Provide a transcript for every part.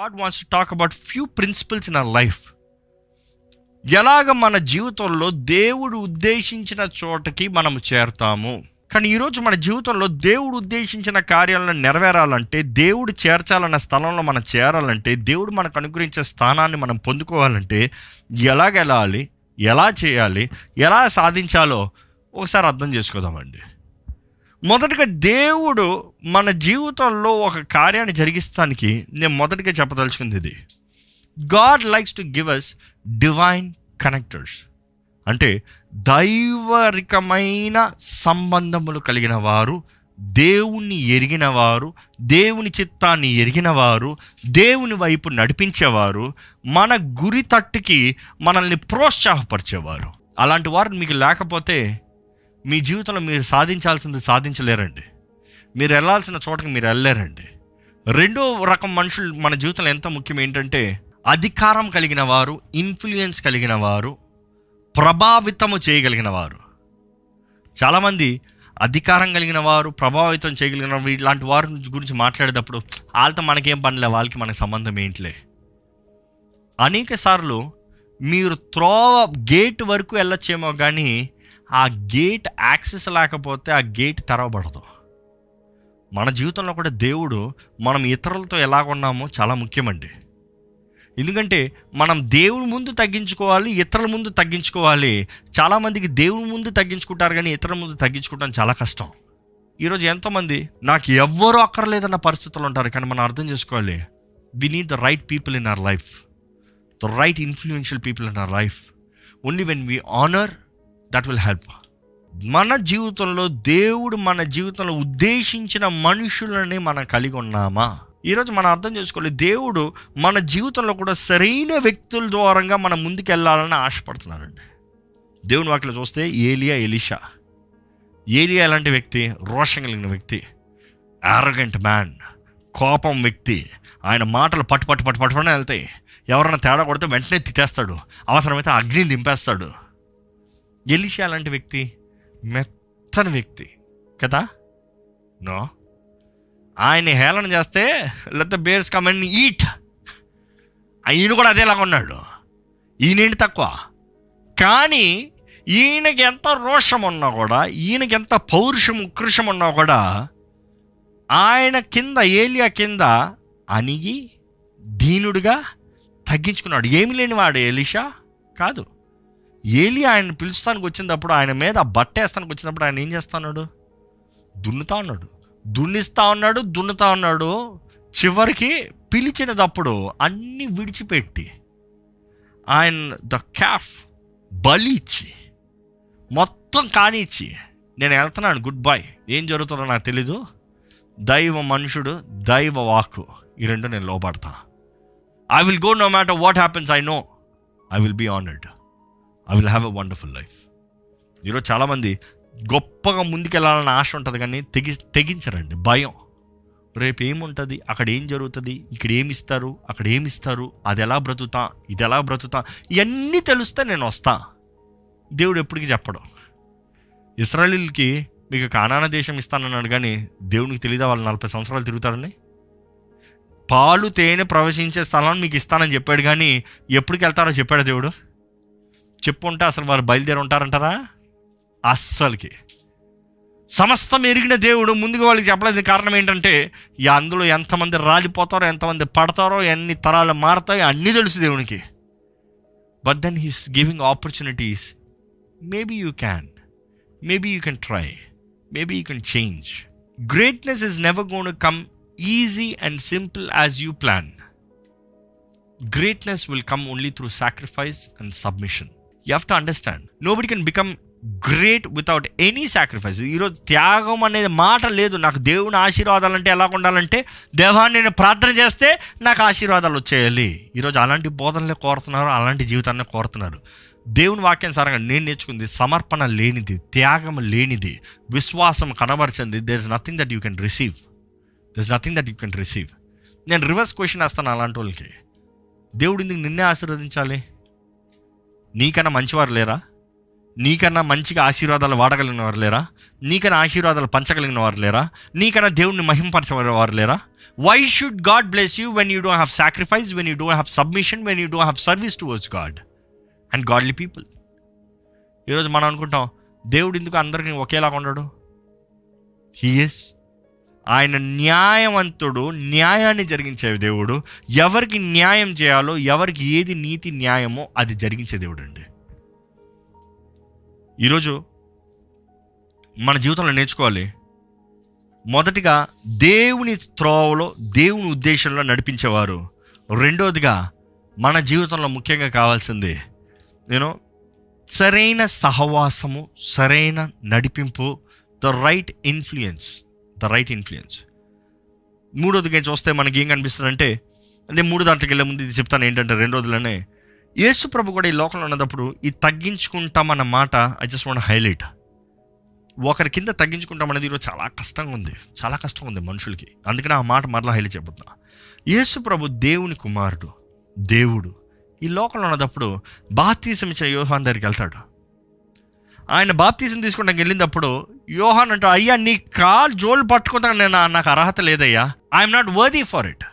God wants to talk about few principles in our life ఎలాగ మన జీవితంలో దేవుడు ఉద్దేశించిన చోటకి మనం చేరుతాము? కానీ ఈరోజు మన జీవితంలో దేవుడు ఉద్దేశించిన కార్యాలను నెరవేరాలంటే దేవుడు చేర్చాలన్న స్థలంలో మనం చేరాలంటే దేవుడు మనకు అనుగ్రహించే స్థానాన్ని మనం పొందుకోవాలంటే ఎలాగెలాలి ఎలా చేయాలి ఎలా సాధించాలో ఒకసారి అర్థం చేసుకోదామండి. మొదటగా దేవుడు మన జీవితంలో ఒక కార్యాన్ని జరిగిస్తానికి నేను మొదటిగా చెప్పదలుచుకుంది ఇది. God likes to give us divine connectors అంటే దైవరికమైన సంబంధములు కలిగిన వారు దేవుణ్ణి ఎరిగిన వారు దేవుని చిత్తాన్ని ఎరిగిన వారు దేవుని వైపు నడిపించేవారు మన గురి తట్టుకి మనల్ని ప్రోత్సాహపరిచేవారు. అలాంటి వారు మీకు లేకపోతే మీ జీవితంలో మీరు సాధించాల్సింది సాధించలేరండి. మీరు వెళ్ళాల్సిన చోటకి మీరు వెళ్ళలేరండి. రెండో రకం మనుషులు మన జీవితంలో ఎంత ముఖ్యం ఏంటంటే అధికారం కలిగిన వారు ఇన్ఫ్లుయెన్స్ కలిగిన వారు ప్రభావితము చేయగలిగిన వారు. చాలామంది అధికారం కలిగిన వారు ప్రభావితం చేయగలిగిన వారు ఇలాంటి వారి గురించి మాట్లాడేటప్పుడు వాళ్ళతో మనకేం పనిలే వాళ్ళకి మనకి సంబంధం ఏంటిలే. అనేక సార్లు మీరు త్రోవ గేట్ వరకు వెళ్ళొచ్చేమో కానీ ఆ గేట్ యాక్సెస్ లేకపోతే ఆ గేట్ తెరవబడదు. మన జీవితంలో కూడా దేవుడు మనం ఇతరులతో ఎలా ఉన్నామో చాలా ముఖ్యమండి. ఎందుకంటే మనం దేవుని ముందు తగ్గించుకోవాలి ఇతరుల ముందు తగ్గించుకోవాలి. చాలామందికి దేవుని ముందు తగ్గించుకుంటారు కానీ ఇతరుల ముందు తగ్గించుకోవడం చాలా కష్టం. ఈరోజు ఎంతోమంది నాకు ఎవ్వరూ అక్కర్లేదన్న పరిస్థితులు ఉంటారు కానీ మనం అర్థం చేసుకోవాలి. We need the right people in our life the right influential people in our life only when we honour that will help మన జీవితంలో దేవుడు మన జీవితంలో ఉద్దేశించిన మనుషులని మనం కలిగి ఉన్నామా? ఈరోజు మనం అర్థం చేసుకోవాలి దేవుడు మన జీవితంలో కూడా సరైన వ్యక్తుల ద్వారంగా మనం ముందుకెళ్ళాలని ఆశపడుతున్నారండి దేవుని వాటిలో చూస్తే ఏలియా ఎలిషా. ఏలియా ఎలాంటి వ్యక్తి? రోషం కలిగిన వ్యక్తి. ఆరోగెంట్ మ్యాన్ కోపం వ్యక్తి. ఆయన మాటలు పట్టు పట్టు పట్టు పట్టుకునే వెళ్తాయి ఎవరైనా తేడా కొడితే వెంటనే తిట్టేస్తాడు అవసరమైతే అగ్నిని దింపేస్తాడు ఎలిషా లాంటి వ్యక్తి మెత్తని వ్యక్తి కదా? నో. ఆయన హేళన చేస్తే let the bears come and eat ఈయన కూడా అదేలాగా ఉన్నాడు. ఈయనేంటి తక్కువ? కానీ ఈయనకి ఎంత రోషం ఉన్నా కూడా ఈయనకి ఎంత పౌరుషం ఉకృషం ఉన్నా కూడా ఆయన కింద ఏలియా కింద అణిగి దీనుడుగా తగ్గించుకున్నాడు. ఏమి లేనివాడు ఎలిషా? కాదు. ఏలి ఆయన పిలుస్తానికి వచ్చినప్పుడు ఆయన మీద బట్టేస్తానికి వచ్చినప్పుడు ఆయన ఏం చేస్తున్నాడు దున్నుతా ఉన్నాడు. దున్నిస్తా ఉన్నాడు దున్నుతా ఉన్నాడు. చివరికి పిలిచినప్పుడు అన్నీ విడిచిపెట్టి ఆయన ద క్యాఫ్ బలి ఇచ్చి మొత్తం కానిచ్చి నేను వెళ్తున్నాను గుడ్ బై. ఏం జరుగుతుందో నాకు తెలీదు. దైవ మనుషుడు దైవ వాక్కు. ఈ రెండు నేను లోపడతా I will go no matter what happens I know I will be honoured I will have a wonderful life ఈరోజు చాలామంది గొప్పగా ముందుకెళ్ళాలని ఆశ ఉంటుంది కానీ తెగి తెగించరండి. భయం. రేపు ఏముంటుంది? అక్కడ ఏం జరుగుతుంది? ఇక్కడ ఏమిస్తారు? అక్కడ ఏమిస్తారు? అది ఎలా బ్రతుకుతా? ఇది ఎలా బ్రతుకుతా? ఇవన్నీ తెలిస్తే నేను వస్తా. దేవుడు ఎప్పటికీ చెప్పడు. ఇస్రాయలీలకి మీకు కానాన దేశం ఇస్తానన్నాడు కానీ దేవునికి తెలియదా వాళ్ళు నలభై సంవత్సరాలు తిరుగుతారని? పాలు తేనె ప్రవేశించే స్థలాన్ని మీకు ఇస్తానని చెప్పాడు కానీ ఎప్పటికి వెళ్తారో చెప్పాడు దేవుడు? చెప్పుంటే అసలు వారు బయలుదేరి ఉంటారంటారా అస్సలకి. సమస్తం ఎరిగిన దేవుడు ముందుగా వాళ్ళకి చెప్పలేదు కారణం ఏంటంటే ఈ అందులో ఎంతమంది రాలిపోతారో ఎంతమంది పడతారో ఎన్ని తరాలు మారతాయో అన్నీ తెలుసు దేవునికి. But then he's giving opportunities maybe you can maybe you can try maybe you can change greatness is never gonna come easy and simple as you plan greatness will come only through sacrifice and submission submission. You to understand understand. Nobody can great without any sacrifice ఈరోజు త్యాగం అనేది మాట లేదు. నాకు దేవుని ఆశీర్వాదాలు అంటే ఎలా ఉండాలంటే దేవాన్ని నేను ప్రార్థన చేస్తే నాకు ఆశీర్వాదాలు వచ్చేయాలి. ఈరోజు అలాంటి బోధనలే కోరుతున్నారు అలాంటి జీవితాన్ని కోరుతున్నారు. దేవుని వాక్యానుసారంగా నేను నేర్చుకుంది సమర్పణ లేనిది త్యాగం లేనిది విశ్వాసం కనబరచింది. There is nothing that you can receive there is nothing that you can receive నేను రివర్స్ క్వశ్చన్ వేస్తాను అలాంటి వాళ్ళకి. దేవుడు నిన్నే ఆశీర్వదించాలి? నీకన్నా మంచివారు లేరా? నీకన్నా మంచిగా ఆశీర్వాదాలు వాడగలిగిన వారు లేరా? నీకన్నా ఆశీర్వాదాలు పంచగలిగిన వారు లేరా? నీకన్నా దేవుడిని మహింపరచే వారు లేరా? Why should God bless you when you don't have sacrifice when you don't have submission when you don't have service towards God and godly people ఈరోజు మనం అనుకుంటాం దేవుడు ఎందుకు అందరికీ ఒకేలాగా ఉండడు? హీఎస్ ఆయన న్యాయవంతుడు న్యాయాన్ని జరిగించే దేవుడు. ఎవరికి న్యాయం చేయాలో ఎవరికి ఏది నీతి న్యాయమో అది జరిగించే దేవుడు అండి ఈరోజు మన జీవితంలో నేర్చుకోవాలి. మొదటిగా దేవుని త్రోవలో దేవుని ఉద్దేశంలో నడిపించేవారు. రెండోదిగా మన జీవితంలో ముఖ్యంగా కావాల్సింది నేను సరైన సహవాసము సరైన నడిపింపు the right influence the right influence. మూడోదిగా చూస్తే మనకి ఏం కనిపిస్తుందంటే అదే మూడు దాంట్లోకి వెళ్ళే ముందు ఇది చెప్తాను ఏంటంటే రెండోదిలోనే యేసు ప్రభు కూడా ఈ లోకంలో ఉన్నప్పుడు ఈ తగ్గించుకుంటామన్న మాట ఐ జస్ట్ వాంట్ హైలైట్ ఒకరి కింద తగ్గించుకుంటాం అనేది ఈరోజు చాలా కష్టంగా ఉంది. చాలా కష్టంగా ఉంది మనుషులకి. అందుకని ఆ మాట మరలా హైలైట్ చెబుతున్నా యేసు ప్రభు దేవుని కుమారుడు దేవుడు. ఈ లోకంలో ఉన్నప్పుడు బాప్తీసం ఇచ్చిన యోహాన్ దగ్గరికి వెళ్తాడు. ఆయన బాప్తీసం తీసుకుంటానికి వెళ్ళినప్పుడు యోహాన్ అంటాడు అయ్యా నీ కాల్ జోలు పట్టుకుంటా నేను నాకు అర్హత లేదయ్యా. I'm not worthy for it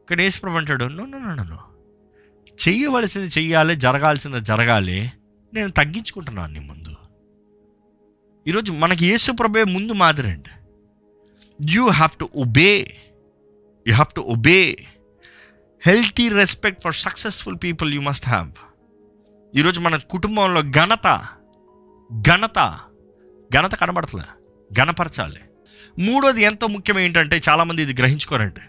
ఇక్కడ యేసుప్రభు అంటాడు నో నో నో నో చెయ్యవలసింది చెయ్యాలి జరగాల్సింది జరగాలి. నేను తగ్గించుకుంటున్నాను నీ ముందు. ఈరోజు మనకి యేసుప్రభే ముందు మాదిరి అండి you have to obey you have to obey healthy respect for successful people you must have ఈరోజు మన కుటుంబంలో ఘనత ఘనత ఘనత కనబడతలే. ఘనపరచాలి. మూడోది ఎంతో ముఖ్యం ఏంటంటే చాలామంది ఇది గ్రహించుకోరంటే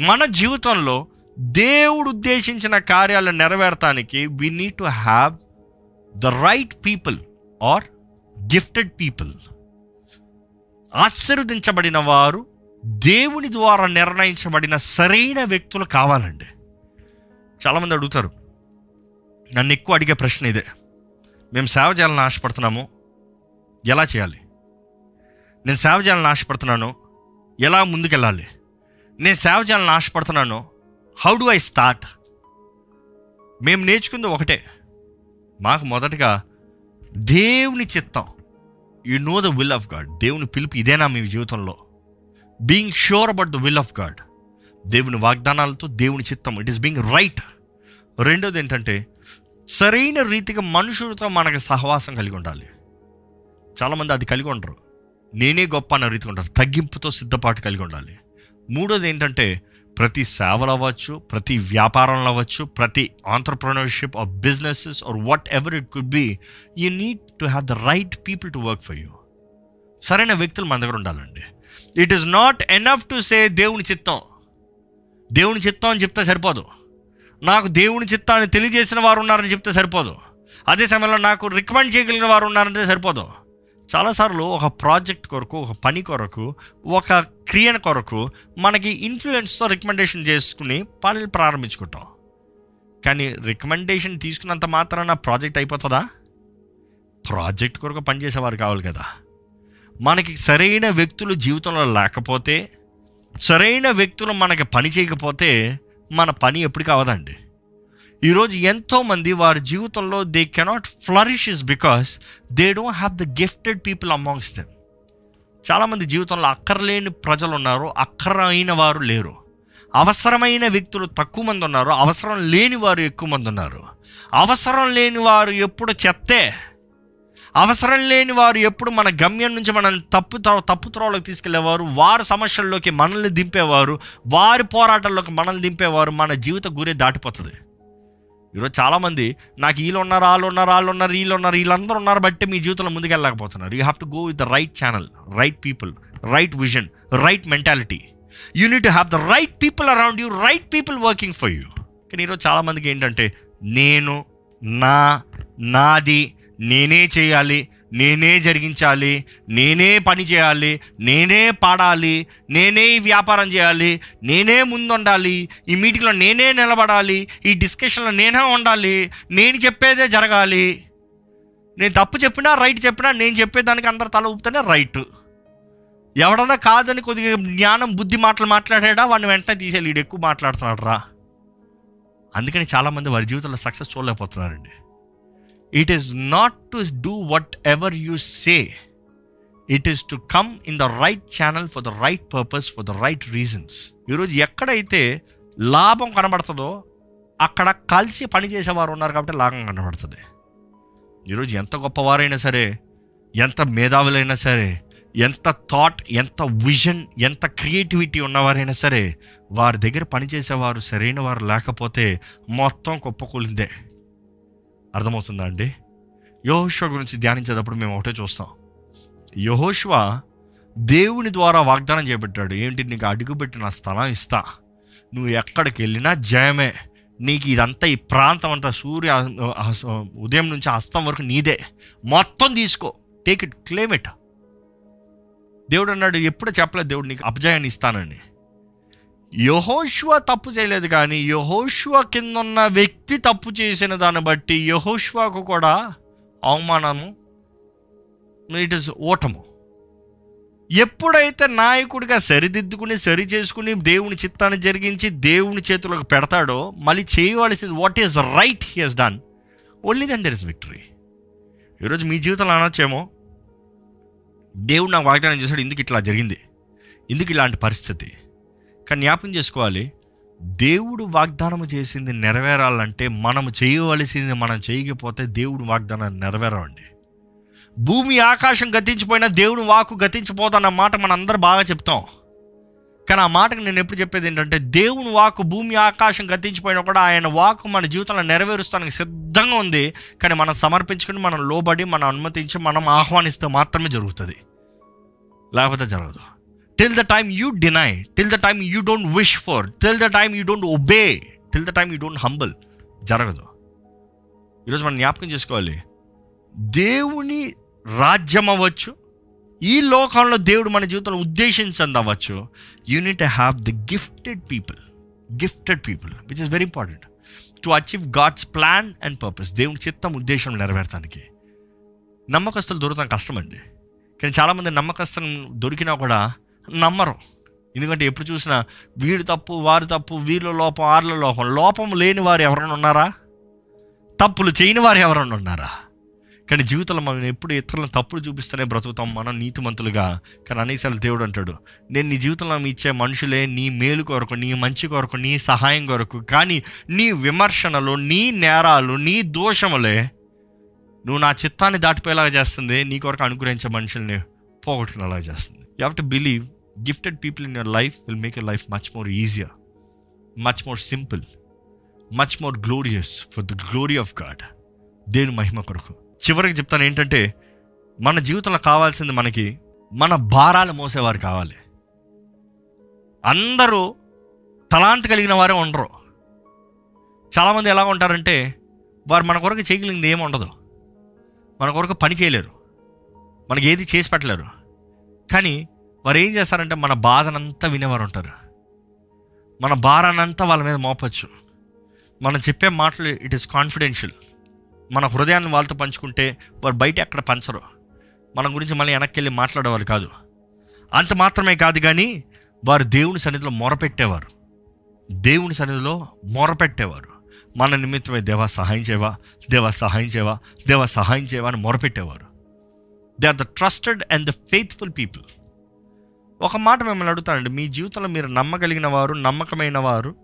మన జీవితంలో దేవుడు ఉద్దేశించిన కార్యాలను నెరవేర్తానికి we need to have the right people or gifted people ఆశీర్వదించబడిన వారు దేవుని ద్వారా నిర్ణయించబడిన సరైన వ్యక్తులు కావాలండి. చాలామంది అడుగుతారు నన్ను ఎక్కువ అడిగే ప్రశ్న ఇదే. మేము సేవ చేయాలని ఆశపడుతున్నాము ఎలా చేయాలి? నేను సేవ చేయాలని ఆశపడుతున్నాను ఎలా ముందుకెళ్ళాలి? నేను సేవ చేయాలని ఆశపడుతున్నాను హౌ డు ఐ స్టార్ట్ మేము నేర్చుకుంది ఒకటే. మాకు మొదటగా దేవుని చిత్తం. You know the will of God దేవుని పిలుపు ఇదేనా మీ జీవితంలో? Being sure about the will of God దేవుని వాగ్దానాలతో దేవుని చిత్తం. ఇట్ ఈస్ బీయింగ్ రైట్ రెండోది ఏంటంటే సరైన రీతిగా మనుషులతో మనకి సహవాసం కలిగి ఉండాలి. చాలామంది అది కలిగి ఉండరు. నేనే గొప్ప అన్న రీతిగా ఉంటారు. తగ్గింపుతో సిద్ధపాటు కలిగి ఉండాలి. మూడోది ఏంటంటే ప్రతి సేవలు అవ్వచ్చు ప్రతి వ్యాపారంలో అవ్వచ్చు ప్రతి entrepreneurship or businesses or whatever it could be you need to have the right people to work for you సరైన వ్యక్తులు మన దగ్గర ఉండాలండి. It is not enough to say దేవుని చిత్తం. దేవుని చిత్తం అని చెప్తే సరిపోదు. నాకు దేవుని చిత్తాన్ని తెలియజేసిన వారు ఉన్నారని చెప్తే సరిపోదు. అదే సమయంలో నాకు రికమెండ్ చేయగలిగిన వారు ఉన్నారంటే సరిపోదు. చాలాసార్లు ఒక ప్రాజెక్ట్ కొరకు ఒక పని కొరకు ఒక క్రియన కొరకు మనకి ఇన్ఫ్లుయెన్స్తో రికమెండేషన్ చేసుకుని పనులు ప్రారంభించుకుంటాం. కానీ రికమెండేషన్ తీసుకున్నంత మాత్రాన ప్రాజెక్ట్ అయిపోతుందా? ప్రాజెక్ట్ కొరకు పనిచేసేవారు కావాలి కదా. మనకి సరైన వ్యక్తులు జీవితంలో లేకపోతే సరైన వ్యక్తులు మనకి పని చేయకపోతే మన పని ఎప్పటికీ అవదండి ఈరోజు ఎంతోమంది వారి జీవితంలో they cannot flourish is because they don't have the gifted people amongst them చాలామంది జీవితంలో అక్కర్లేని ప్రజలు ఉన్నారు అక్కరైన వారు లేరు. అవసరమైన వ్యక్తులు తక్కువ మంది ఉన్నారు అవసరం లేని వారు ఎక్కువ మంది ఉన్నారు. అవసరం లేని వారు ఎప్పుడు చెత్తే అవసరం లేని వారు ఎప్పుడు మన గమ్యం నుంచి మనల్ని తప్పు తప్పు త్రోవలోకి తీసుకెళ్ళేవారు వారి సమస్యల్లోకి మనల్ని దింపేవారు వారి పోరాటాల్లోకి మనల్ని దింపేవారు మన జీవిత గురే దాటిపోతుంది. ఈరోజు చాలామంది నాకు వీళ్ళు ఉన్నారు వాళ్ళు ఉన్నారు వాళ్ళు ఉన్నారు వీళ్ళు ఉన్నారు వీళ్ళందరూ ఉన్నారు బట్టి మీ జీవితంలో ముందుకెళ్ళకపోతున్నారు you have to go with the right channel right people right vision right mentality you need to have the right people around you right people working for you కానీ ఈరోజు చాలామందికి ఏంటంటే నేను నా నాది నేనే చేయాలి నేనే జరిగించాలి నేనే పని చేయాలి నేనే పాడాలి నేనే ఈ వ్యాపారం చేయాలి నేనే ముందుండాలి ఈ మీటింగ్లో నేనే నిలబడాలి ఈ డిస్కషన్లో నేనే ఉండాలి నేను చెప్పేదే జరగాలి. నేను తప్పు చెప్పినా రైట్ చెప్పినా నేను చెప్పేదానికి అందరు తల ఊపితేనే రైట్. ఎవడన్నా కాదని కొద్దిగా జ్ఞానం బుద్ధి మాటలు మాట్లాడాడా వాడిని వెంటనే తీసేయాలి వీడు ఎక్కువ మాట్లాడుతున్నాడు రా అందుకని చాలామంది వారి జీవితంలో success చూడలేకపోతున్నారండి. It is not to do whatever you say it is to come in the right channel for the right purpose for the right reasons ఈరోజు ఎక్కడైతే లాభం కనబడుతుందో అక్కడ కలిసి పని చేసేవారు ఉన్నారు కాబట్టి లాభం కనబడుతుంది. ఈరోజు ఎంత గొప్పవారైనా సరే ఎంత మేధావులైనా సరే ఎంత థాట్ ఎంత విజన్ ఎంత క్రియేటివిటీ ఉన్నవారైనా సరే వారి దగ్గర పనిచేసేవారు సరైన వారు లేకపోతే మొత్తం కుప్పకూలిందే. అర్థమవుతుందా అండి? యహోష్వ గురించి ధ్యానించేటప్పుడు మేము ఒకటే చూస్తాం. యహోష్వ దేవుని ద్వారా వాగ్దానం చేపట్టాడు ఏంటి? నీకు అడుగుపెట్టిన స్థలం ఇస్తా. నువ్వు ఎక్కడికి వెళ్ళినా జయమే. నీకు ఇదంతా ఈ ప్రాంతం అంతా సూర్య ఉదయం నుంచి అస్తం వరకు నీదే. మొత్తం తీసుకో. Take it claim it. దేవుడు అన్నాడు ఎప్పుడు చెప్పలేదు దేవుడు నీకు అపజయాన్ని ఇస్తానని. యహోష్వ తప్పు చేయలేదు కానీ యహోష్వ కింద ఉన్న వ్యక్తి తప్పు చేసిన దాన్ని బట్టి యహోష్వాకు కూడా అవమానము ఇట్ ఇస్ ఓటము. ఎప్పుడైతే నాయకుడిగా సరిదిద్దుకుని సరి చేసుకుని దేవుని చిత్తాన్ని జరిగించి దేవుని చేతులకు పెడతాడో మళ్ళీ చేయవలసింది what is right he has done only then there is victory ఈరోజు మీ జీవితంలో అనొచ్చేమో దేవుడు నాకు వాగ్దానం చేశాడు ఎందుకు ఇట్లా జరిగింది. ఎందుకు ఇలాంటి పరిస్థితి. కానీ జ్ఞాపకం చేసుకోవాలి. దేవుడు వాగ్దానం చేసింది నెరవేరాలంటే మనం చేయవలసింది మనం చేయకపోతే దేవుడు వాగ్దానాన్ని నెరవేరండి భూమి ఆకాశం గతించిపోయినా దేవుడు వాకు గతించిపోతున్న మాట మనం బాగా చెప్తాం. కానీ ఆ మాటకు నేను ఎప్పుడు చెప్పేది ఏంటంటే దేవుని వాకు భూమి ఆకాశం గతించిపోయినా కూడా ఆయన వాకు మన జీవితంలో నెరవేరుస్తానికి సిద్ధంగా ఉంది. కానీ మనం సమర్పించుకుని మనం లోబడి మనం అనుమతించి మనం ఆహ్వానిస్తే మాత్రమే జరుగుతుంది. లేకపోతే జరగదు. Till the time you deny till the time you don't wish for till the time you don't obey till the time you don't humble జరగదు. ఈరోజు మనం జ్ఞాపకం చేసుకోవాలి. దేవుని రాజ్యం అవ్వచ్చు ఈ లోకంలో దేవుడు మన జీవితంలో ఉద్దేశించింది అవ్వచ్చు you need have the gifted people gifted people which is very important to achieve God's plan and purpose దేవుని చిత్తం ఉద్దేశం నెరవేర్తానికి నమ్మకస్తులు దొరకడం కష్టమండి. కానీ చాలామంది నమ్మకస్తులు దొరికినా కూడా నమ్మరు. ఎందుకంటే ఎప్పుడు చూసినా వీడు తప్పు వారి తప్పు వీళ్ళ లోపం వారిలో లోపం. లోపం లేని వారు ఎవరైనా ఉన్నారా? తప్పులు చేయని వారు ఎవరైనా ఉన్నారా? కానీ జీవితంలో మనం ఎప్పుడు ఇతరులను తప్పులు చూపిస్తేనే బ్రతుకుతాం మనం నీతిమంతులుగా. కానీ అనేకసార్లు దేవుడు అంటాడు నేను నీ జీవితంలో ఇచ్చే మనుషులే నీ మేలు కొరకు నీ మంచి కొరకు నీ సహాయం కొరకు. కానీ నీ విమర్శనలు నీ నేరాలు నీ దోషములే నువ్వు నా చిత్తాన్ని దాటిపోయేలాగా చేస్తుంది. నీ కొరకు అనుగ్రహించే మనుషుల్ని పోగొట్టుకునేలాగా చేస్తుంది. You have to believe gifted people in your life will make your life much more easier much more simple much more glorious for the glory of God దేవుని మహిమ కొరకు. చివరికి చెప్తాను ఏంటంటే మన జీవితంలో కావాల్సింది మనకి మన భారాలు మోసేవారు కావాలి. అందరూ తలాంత కలిగిన వారే ఉండరు. చాలామంది ఎలా ఉంటారంటే వారు మన కొరకు చేయగలిగింది ఏమి ఉండదు. మన కొరకు పని చేయలేరు. మనకి ఏది చేసి పెట్టలేరు. కానీ వారు ఏం చేస్తారంటే మన బాధనంతా వినేవారు ఉంటారు మన భారానంతా వాళ్ళ మీద మోపచ్చు. మనం చెప్పే మాటలు ఇట్ ఈస్ కాన్ఫిడెన్షియల్ మన హృదయాన్ని వాళ్ళతో పంచుకుంటే వారు బయట ఎక్కడ పంచరు. మన గురించి మళ్ళీ వెనక్కి వెళ్ళి మాట్లాడేవారు కాదు. అంత మాత్రమే కాదు కానీ వారు దేవుని సన్నిధిలో మొరపెట్టేవారు. దేవుని సన్నిధిలో మొరపెట్టేవారు. మన నిమిత్తమే దేవా సహాయం చేయవా దేవా సహాయం చేయవా దేవా సహాయం చేయవా అని మొరపెట్టేవారు. They are the trusted and the faithful people ఒక మాట మిమ్మల్ని అడుగుతానండి. మీ జీవితంలో మీరు నమ్మగలిగిన వారు నమ్మకమైన వారు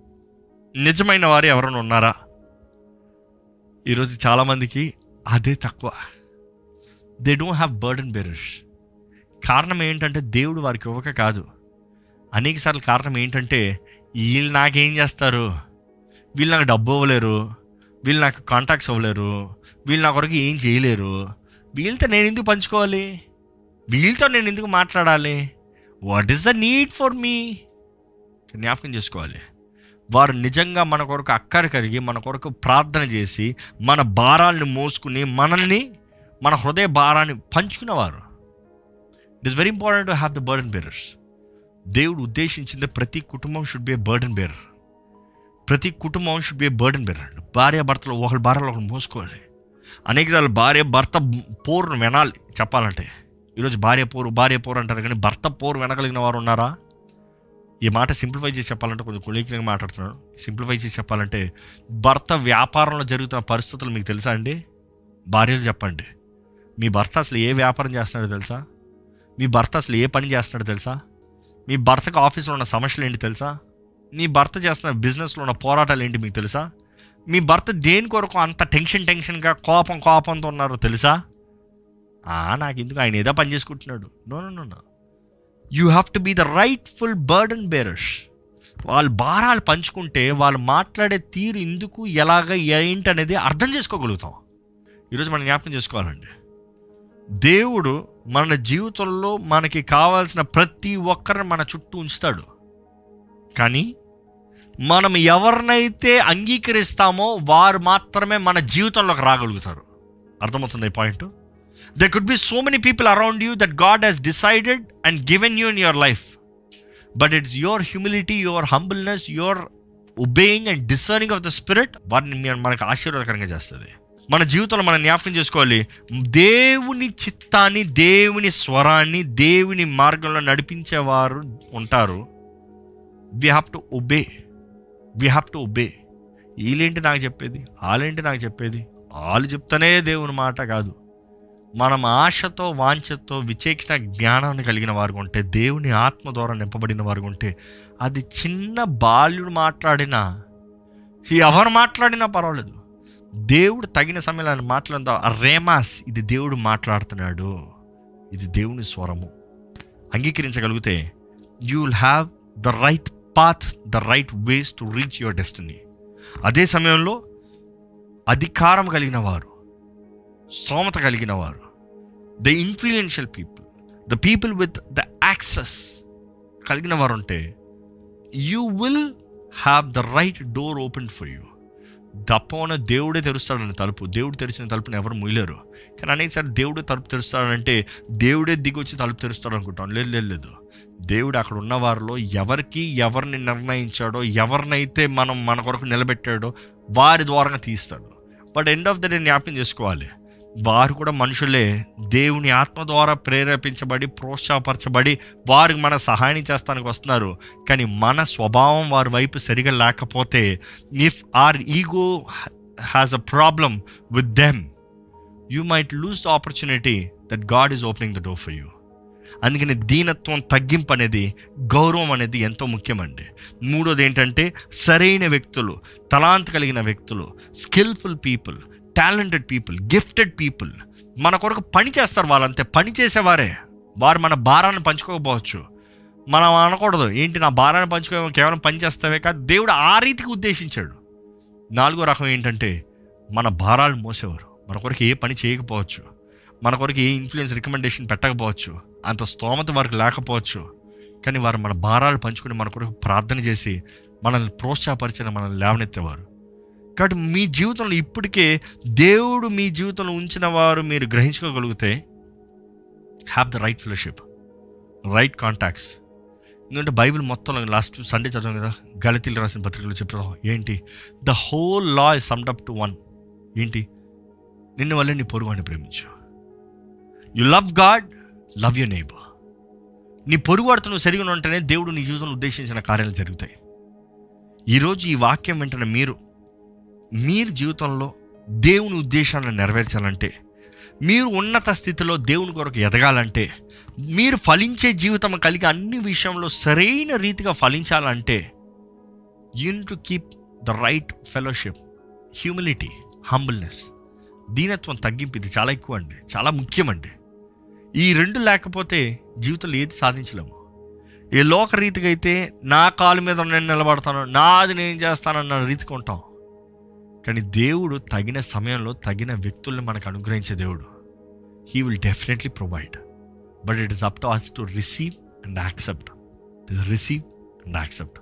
నిజమైన వారు ఎవరైనా ఉన్నారా? ఈరోజు చాలామందికి అదే తక్కువ. They don't have burden bearers కారణం ఏంటంటే దేవుడు వారికి ఇవ్వక కాదు. అనేక సార్లు కారణం ఏంటంటే వీళ్ళు నాకేం చేస్తారు? వీళ్ళు నాకు డబ్బు ఇవ్వలేరు. వీళ్ళు నాకు కాంటాక్ట్స్ ఇవ్వలేరు. వీళ్ళు నా కొరకు ఏం చేయలేరు. వీళ్ళతో నేను ఎందుకు పంచుకోవాలి? వీళ్ళతో నేను ఎందుకు మాట్లాడాలి? What is the need for మీ జ్ఞాపకం చేసుకోవాలి. వారు నిజంగా మన కొరకు అక్కర కలిగి మన కొరకు ప్రార్థన చేసి మన భారాల్ని మోసుకుని మనల్ని మన హృదయ భారాన్ని పంచుకునేవారు. It is very important to have the burden bearers దేవుడు ఉద్దేశించింది ప్రతి కుటుంబం should be a burden bearer ప్రతి కుటుంబం should be a burden bearer భార్య భర్తలు ఒకరి భారాలు ఒకరు మోసుకోవాలి. అనేకసార్లు భార్య భర్త పోరును వినాలి చెప్పాలంటే. ఈరోజు భార్య పోరు భార్య పోరు అంటారు కానీ భర్త పోరు వెనగలిగిన వారు ఉన్నారా? ఈ మాట సింప్లిఫై చేసి చెప్పాలంటే కొంచెం కులీకంగా మాట్లాడుతున్నాను. సింప్లిఫై చేసి చెప్పాలంటే భర్త వ్యాపారంలో జరుగుతున్న పరిస్థితులు మీకు తెలుసా అండి? భార్యలు చెప్పండి. మీ భర్త అసలు ఏ వ్యాపారం చేస్తున్నాడో తెలుసా? మీ భర్త అసలు ఏ పని చేస్తున్నాడో తెలుసా? మీ భర్తకు ఆఫీస్లో ఉన్న సమస్యలు ఏంటి తెలుసా? మీ భర్త చేస్తున్న బిజినెస్లో ఉన్న పోరాటాలు ఏంటి మీకు తెలుసా? మీ భర్త దేని కొరకు అంత టెన్షన్ టెన్షన్గా కోపం కోపంతో ఉన్నారో తెలుసా? నాకు ఎందుకు ఆయన ఏదో పని చేసుకుంటున్నాడు. No no no you have to be the rightful burden bearers వాళ్ళు భారాలు పంచుకుంటే వాళ్ళు మాట్లాడే తీరు ఎందుకు ఎలాగ ఏంటి అనేది అర్థం చేసుకోగలుగుతాం. ఈరోజు మనం జ్ఞాపకం చేసుకోవాలండి. దేవుడు మన జీవితంలో మనకి కావాల్సిన ప్రతి ఒక్కరిని మన చుట్టూ ఉంచుతాడు. కానీ మనం ఎవరినైతే అంగీకరిస్తామో వారు మాత్రమే మన జీవితంలోకి రాగలుగుతారు. అర్థమవుతుంది ఈ point? They could be so many people around you that God has decided and given you in your life but it's your humility your humbleness your obeying and discerning of the spirit వాటిని మనకు ఆశీర్వాదకరంగా చేస్తుంది. మన జీవితంలో మనం జ్ఞాపకం చేసుకోవాలి. దేవుని చిత్తాన్ని దేవుని స్వరాన్ని దేవుని మార్గంలో నడిపించేవారు ఉంటారు. We have to obey we have to obey వీళ్ళేంటి నాకు చెప్పేది? వాళ్ళేంటి నాకు చెప్పేది? వాళ్ళు చెప్తానే దేవుని మాట కాదు. మనం ఆశతో వాంఛతో విచేక్షణ జ్ఞానాన్ని కలిగిన వారు ఉంటే దేవుని ఆత్మ ద్వారా నింపబడిన వారు ఉంటే అది చిన్న బాల్యుడు మాట్లాడినా ఎవరు మాట్లాడినా పర్వాలేదు. దేవుడు తగిన సమయంలో ఆయన మాట్లాడిన రేమాస్ ఇది దేవుడు మాట్లాడుతున్నాడు. ఇది దేవుని స్వరము. అంగీకరించగలిగితే you will have the right path the right ways to reach your destiny అదే సమయంలో అధికారం కలిగిన వారు స్తోమత కలిగిన వారు the influential people the people with the access కలిగిన వారు ఉంటే you will have the right door open for you తప్పన దేవుడే తెరుస్తాడని తలుపు. దేవుడు తెరిచిన తలుపుని ఎవరు మూయలేరు. కానీ అనేకసారి దేవుడే తలుపు తెరుస్తాడంటే దేవుడే దిగొచ్చి తలుపు తెరుస్తాడు అనుకుంటాం. లేదు లేదు లేదు. దేవుడు అక్కడ ఉన్న వారిలో ఎవరికి ఎవరిని నిర్ణయించాడో ఎవరినైతే మనం మన కొరకు నిలబెట్టాడో వారి ద్వారా తీస్తాడు. But end of the day జ్ఞాపకం చేసుకోవాలి. వారు కూడా మనుషులే. దేవుని ఆత్మ ద్వారా ప్రేరేపించబడి ప్రోత్సాహపరచబడి వారికి మన సహాయం చేస్తానికి వస్తున్నారు. కానీ మన స్వభావం వారి వైపు సరిగా లేకపోతే if our ego has a problem with them you might lose the opportunity that God is opening the door for you అందుకని దీనత్వం తగ్గింపు అనేది గౌరవం అనేది ఎంతో ముఖ్యమండి. మూడోది ఏంటంటే సరైన వ్యక్తులు తలాంత కలిగిన వ్యక్తులు skilful people talented people gifted people మన కొరకు పని చేస్తారు వాళ్ళంతే. పని చేసేవారే. వారు మన భారాన్ని పంచుకోకపోవచ్చు. మనం అనకూడదు. ఏంటి నా భారాన్ని పంచుకో కేవలం పని చేస్తావే కాదు దేవుడు ఆ రీతికి ఉద్దేశించాడు. నాలుగో రకం ఏంటంటే మన భారాలు మోసేవారు. మన కొరకు ఏ పని చేయకపోవచ్చు. మన కొరకు ఏ ఇన్ఫ్లుయెన్స్ రికమెండేషన్ పెట్టకపోవచ్చు. అంత స్తోమత వారికి లేకపోవచ్చు. కానీ వారు మన భారాలు పంచుకుని మన కొరకు ప్రార్థన చేసి మనల్ని ప్రోత్సాహపరిచిన మనల్ని లేవనెత్తేవారు. కాబట్టి మీ జీవితంలో ఇప్పటికే దేవుడు మీ జీవితంలో ఉంచిన వారు మీరు గ్రహించుకోగలిగితే have the right fellowship right contacts ఎందుకంటే బైబిల్ మొత్తం లాస్ట్ సండే చదివాం కదా గలతీలు రాసిన పత్రికలు చెప్పడం ఏంటి? The whole law is summed up to one ఏంటి? నిన్న వల్లే నీ పొరుగువాడిని ప్రేమించు. You love God love you neighbour నీ పొరుగువాడితో నువ్వు సరిగా ఉంటేనే దేవుడు నీ జీవితంలో ఉద్దేశించిన కార్యాలు జరుగుతాయి. ఈరోజు ఈ వాక్యం వెంటనే మీరు మీరు జీవితంలో దేవుని ఉద్దేశాన్ని నెరవేర్చాలంటే మీరు ఉన్నత స్థితిలో దేవుని కొరకు ఎదగాలంటే మీరు ఫలించే జీవితం కలిగి అన్ని విషయంలో సరైన రీతిగా ఫలించాలంటే you need to keep the right fellowship humility humbleness దీనత్వం తగ్గింపు ఇది చాలా ఎక్కువ అండి చాలా ముఖ్యమండి ఈ రెండు లేకపోతే జీవితంలో ఏది సాధించలేము. ఏ లోక రీతిగా అయితే నా కాలు మీద నేను నిలబడతాను నాది నేను చేస్తానన్న రీతికి ఉంటాం. కానీ దేవుడు తగిన సమయంలో తగిన వ్యక్తుల్ని మనకు అనుగ్రహించే దేవుడు. He will definitely provide but it is up to us to receive and accept receive and accept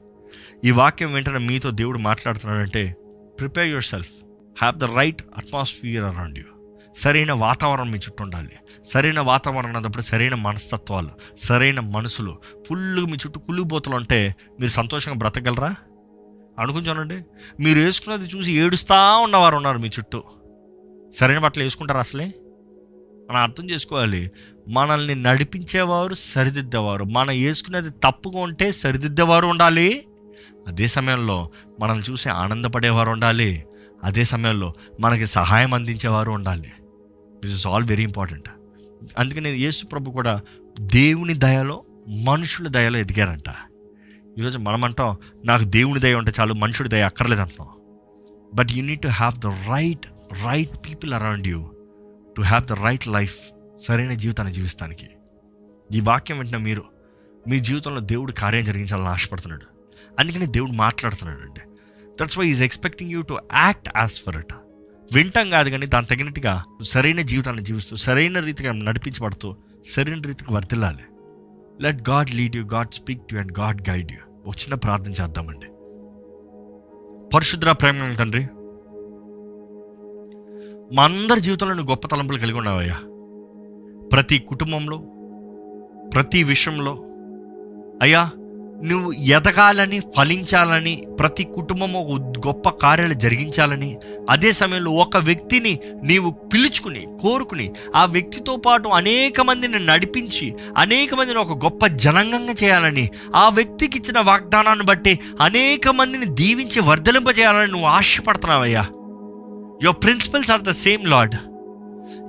ఈ వాక్యం వెంటనే మీతో దేవుడు మాట్లాడుతున్నాడంటే prepare yourself have the right atmosphere around you సరైన వాతావరణం మీ చుట్టూ ఉండాలి. సరైన వాతావరణం అన్నప్పుడు సరైన మనస్తత్వాలు సరైన మనసులు ఫుల్గా మీ చుట్టూ కుళ్ళిపోతలు ఉంటే మీరు సంతోషంగా బ్రతకగలరా? అనుకుని చూడండి. మీరు వేసుకున్నది చూసి ఏడుస్తూ ఉన్నవారు ఉన్నారు మీ చుట్టూ. సరైన బట్టలు వేసుకుంటారు అసలే? మనం అర్థం చేసుకోవాలి. మనల్ని నడిపించేవారు సరిదిద్దేవారు. మనం వేసుకునేది తప్పుగా ఉంటే సరిదిద్దేవారు ఉండాలి. అదే సమయంలో మనల్ని చూసి ఆనందపడేవారు ఉండాలి. అదే సమయంలో మనకి సహాయం అందించేవారు ఉండాలి. This is all very important అందుకని యేసు ప్రభు కూడా దేవుని దయలో మనుషుల దయలో ఎదిగారంట. ఈరోజు మనం అంటాం నాకు దేవుని దయ ఉంటే చాలు మనుషుడి దయ అక్కర్లేదు అంటున్నాం. But you need to have the right right people around you to have the right life సరైన జీవితాన్ని జీవిస్తానికి. ఈ వాక్యం వింటున్న మీరు మీ జీవితంలో దేవుడు కార్యం జరిగించాలని ఆశపడుతున్నాడు. అందుకని దేవుడు మాట్లాడుతున్నాడు అండి. That's why is expecting you to act as for it వింటాం కాదు కానీ దాని తగినట్టుగా సరైన జీవితాన్ని జీవిస్తూ సరైన రీతిగా నడిపించబడుతూ సరైన రీతికి వర్తిల్లాలి. Let God lead you God speak to and God guide you ఒక చిన్న ప్రార్థన చేద్దామండి. పరిశుద్ర ప్రేమ తండ్రి మా అందరి జీవితంలో నువ్వు గొప్ప తలంపులు కలిగి ఉన్నావయ్యా. ప్రతి కుటుంబంలో ప్రతి విషయంలో అయ్యా నువ్వు ఎదగాలని ఫలించాలని ప్రతి కుటుంబం ఒక గొప్ప కార్యాలు జరిగించాలని అదే సమయంలో ఒక వ్యక్తిని నీవు పిలుచుకుని కోరుకుని ఆ వ్యక్తితో పాటు అనేక మందిని నడిపించి అనేక మందిని ఒక గొప్ప జనాంగంగా చేయాలని ఆ వ్యక్తికి ఇచ్చిన వాగ్దానాన్ని బట్టి అనేక మందిని దీవించి వర్ధలింపజేయాలని నువ్వు ఆశపడుతున్నావయ్యా. Your principles are the same Lord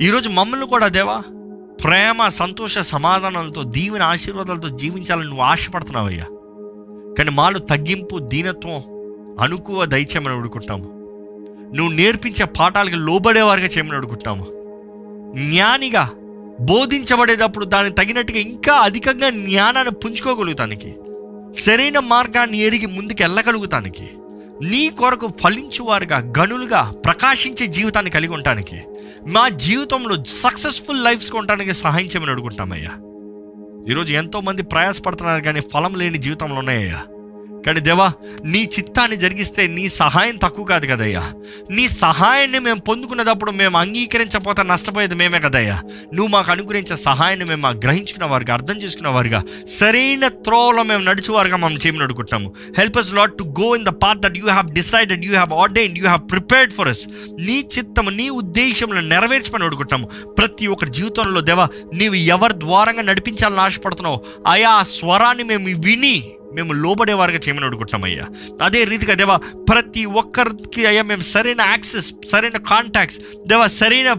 ఈరోజు మమ్మల్ని కూడా దేవా ప్రేమ సంతోష సమాధానాలతో దీవెన ఆశీర్వాదాలతో జీవించాలని నువ్వు ఆశపడుతున్నావయ్యా. కానీ మాలో తగ్గింపు దీనత్వం అనుకువ దయచేయమని అడుగుకుంటాము. నువ్వు నేర్పించే పాఠాలకు లోబడేవారిగా చేయమని అడుగుకుంటాము. జ్ఞానిగా బోధించబడేటప్పుడు దానికి తగినట్టుగా ఇంకా అధికంగా జ్ఞానాన్ని పుంజుకోగలుగుతానికి సరైన మార్గాన్ని ఎరిగి ముందుకు వెళ్ళగలుగుతానికి నీ కొరకు ఫలించువారుగా గనులుగా ప్రకాశించే జీవితాన్ని కలిగి ఉండటానికి మా జీవితంలో సక్సెస్ఫుల్ లైఫ్స్ ఉండటానికి సహాయం చేయమని అడుగుంటామయ్యా ఈరోజు ఎంతోమంది ప్రయాసపడుతున్నారు కానీ ఫలం లేని జీవితంలో ఉన్నాయ్యా కానీ దేవా నీ చిత్తాన్ని జరిగిస్తే నీ సహాయం తక్కువ కాదు కదయ్యా. నీ సహాయాన్ని మేము పొందుకునేటప్పుడు మేము అంగీకరించకపోతే నష్టపోయేది మేమే కదయ్యా. నువ్వు మాకు అనుగ్రహించే సహాయాన్ని మేము మాకు గ్రహించుకున్న వారిగా అర్థం చేసుకున్న వారిగా సరైన త్రోవలో మేము నడిచేవారుగా మనం చేయమని అడుగుతున్నాము help us Lord to go in the path that you have decided you have ordain you have prepared for us నీ చిత్తము నీ ఉద్దేశంలో నెరవేర్చమని అడుగుతున్నాము. ప్రతి ఒక్కరి జీవితంలో దేవా నీవు ఎవరి ద్వారంగా నడిపించాలని ఆశపడుతున్నావు ఆయా స్వరాన్ని మేము విని మేము లోబడేవారుగా చేయమని అడుగుతున్నామయ్యా అదే రీతిగా దేవా ప్రతి ఒక్కరికి అయ్యా మేము సరైన యాక్సెస్ సరైన కాంటాక్ట్స్ దేవా సరైన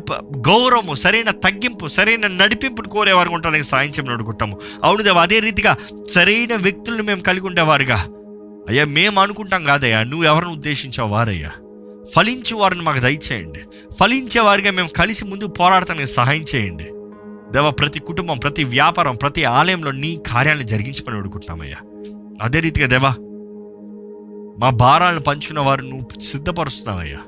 గౌరవము సరైన తగ్గింపు సరైన నడిపింపును కోరేవారు ఉండడానికి సాయం చేయమని అడుగుతాము. అవును దేవా అదే రీతిగా సరైన వ్యక్తులను మేము కలిగి ఉండేవారుగా. అయ్యా మేము అనుకుంటాం కాదయ్యా నువ్వు ఎవరిని ఉద్దేశించావు వారయ్యా. ఫలించే వారిని మాకు దయచేయండి. ఫలించే వారిగా మేము కలిసి ముందు పోరాడటానికి సహాయం చేయండి. దేవా ప్రతి కుటుంబం ప్రతి వ్యాపారం ప్రతి ఆలయంలో నీ కార్యాలను జరిగించమని అడుగుతున్నామయ్యా. అదే రీతిగా దేవా మా భారాలను పంచుకున్న వారు నువ్వు సిద్ధపరుస్తున్నావయ్యా.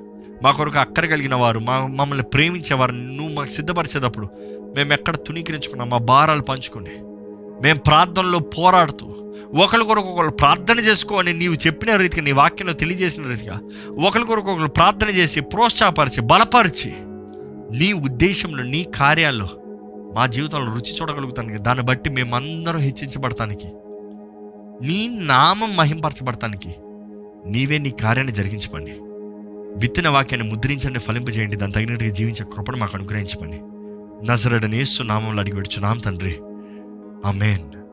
మా కొరకు అక్కర కలిగిన వారు మా మమ్మల్ని ప్రేమించేవారు నువ్వు మాకు సిద్ధపరిచేటప్పుడు మేము ఎక్కడ తుణీకరించుకున్నాం? మా భారాలు పంచుకొని మేము ప్రార్థనలో పోరాడుతూ ఒకరి కొరకు ఒకరు ప్రార్థన చేసుకోని నీవు చెప్పిన రీతిగా నీ వాక్యంలో తెలియజేసిన రీతిగా ఒకరి కొరకు ఒకరు ప్రార్థన చేసి ప్రోత్సాహపరిచి బలపరిచి నీ ఉద్దేశంలో నీ కార్యాల్లో మా జీవితంలో రుచి చూడగలుగుతానికి దాన్ని బట్టి మేమందరం హెచ్చించబడటానికి నీ నామం మహింపరచబడటానికి నీవే నీ కార్యాన్ని జరిగించపండి విత్తిన వాక్యాన్ని ముద్రించండి ఫలింపజేయండి దాని తగినట్టుగా జీవించే కృపను మాకు అనుగ్రహించమని. నజరడనేస్తు నామంలో అడిగి పెడుచున్నాం తండ్రి. ఆమెన్.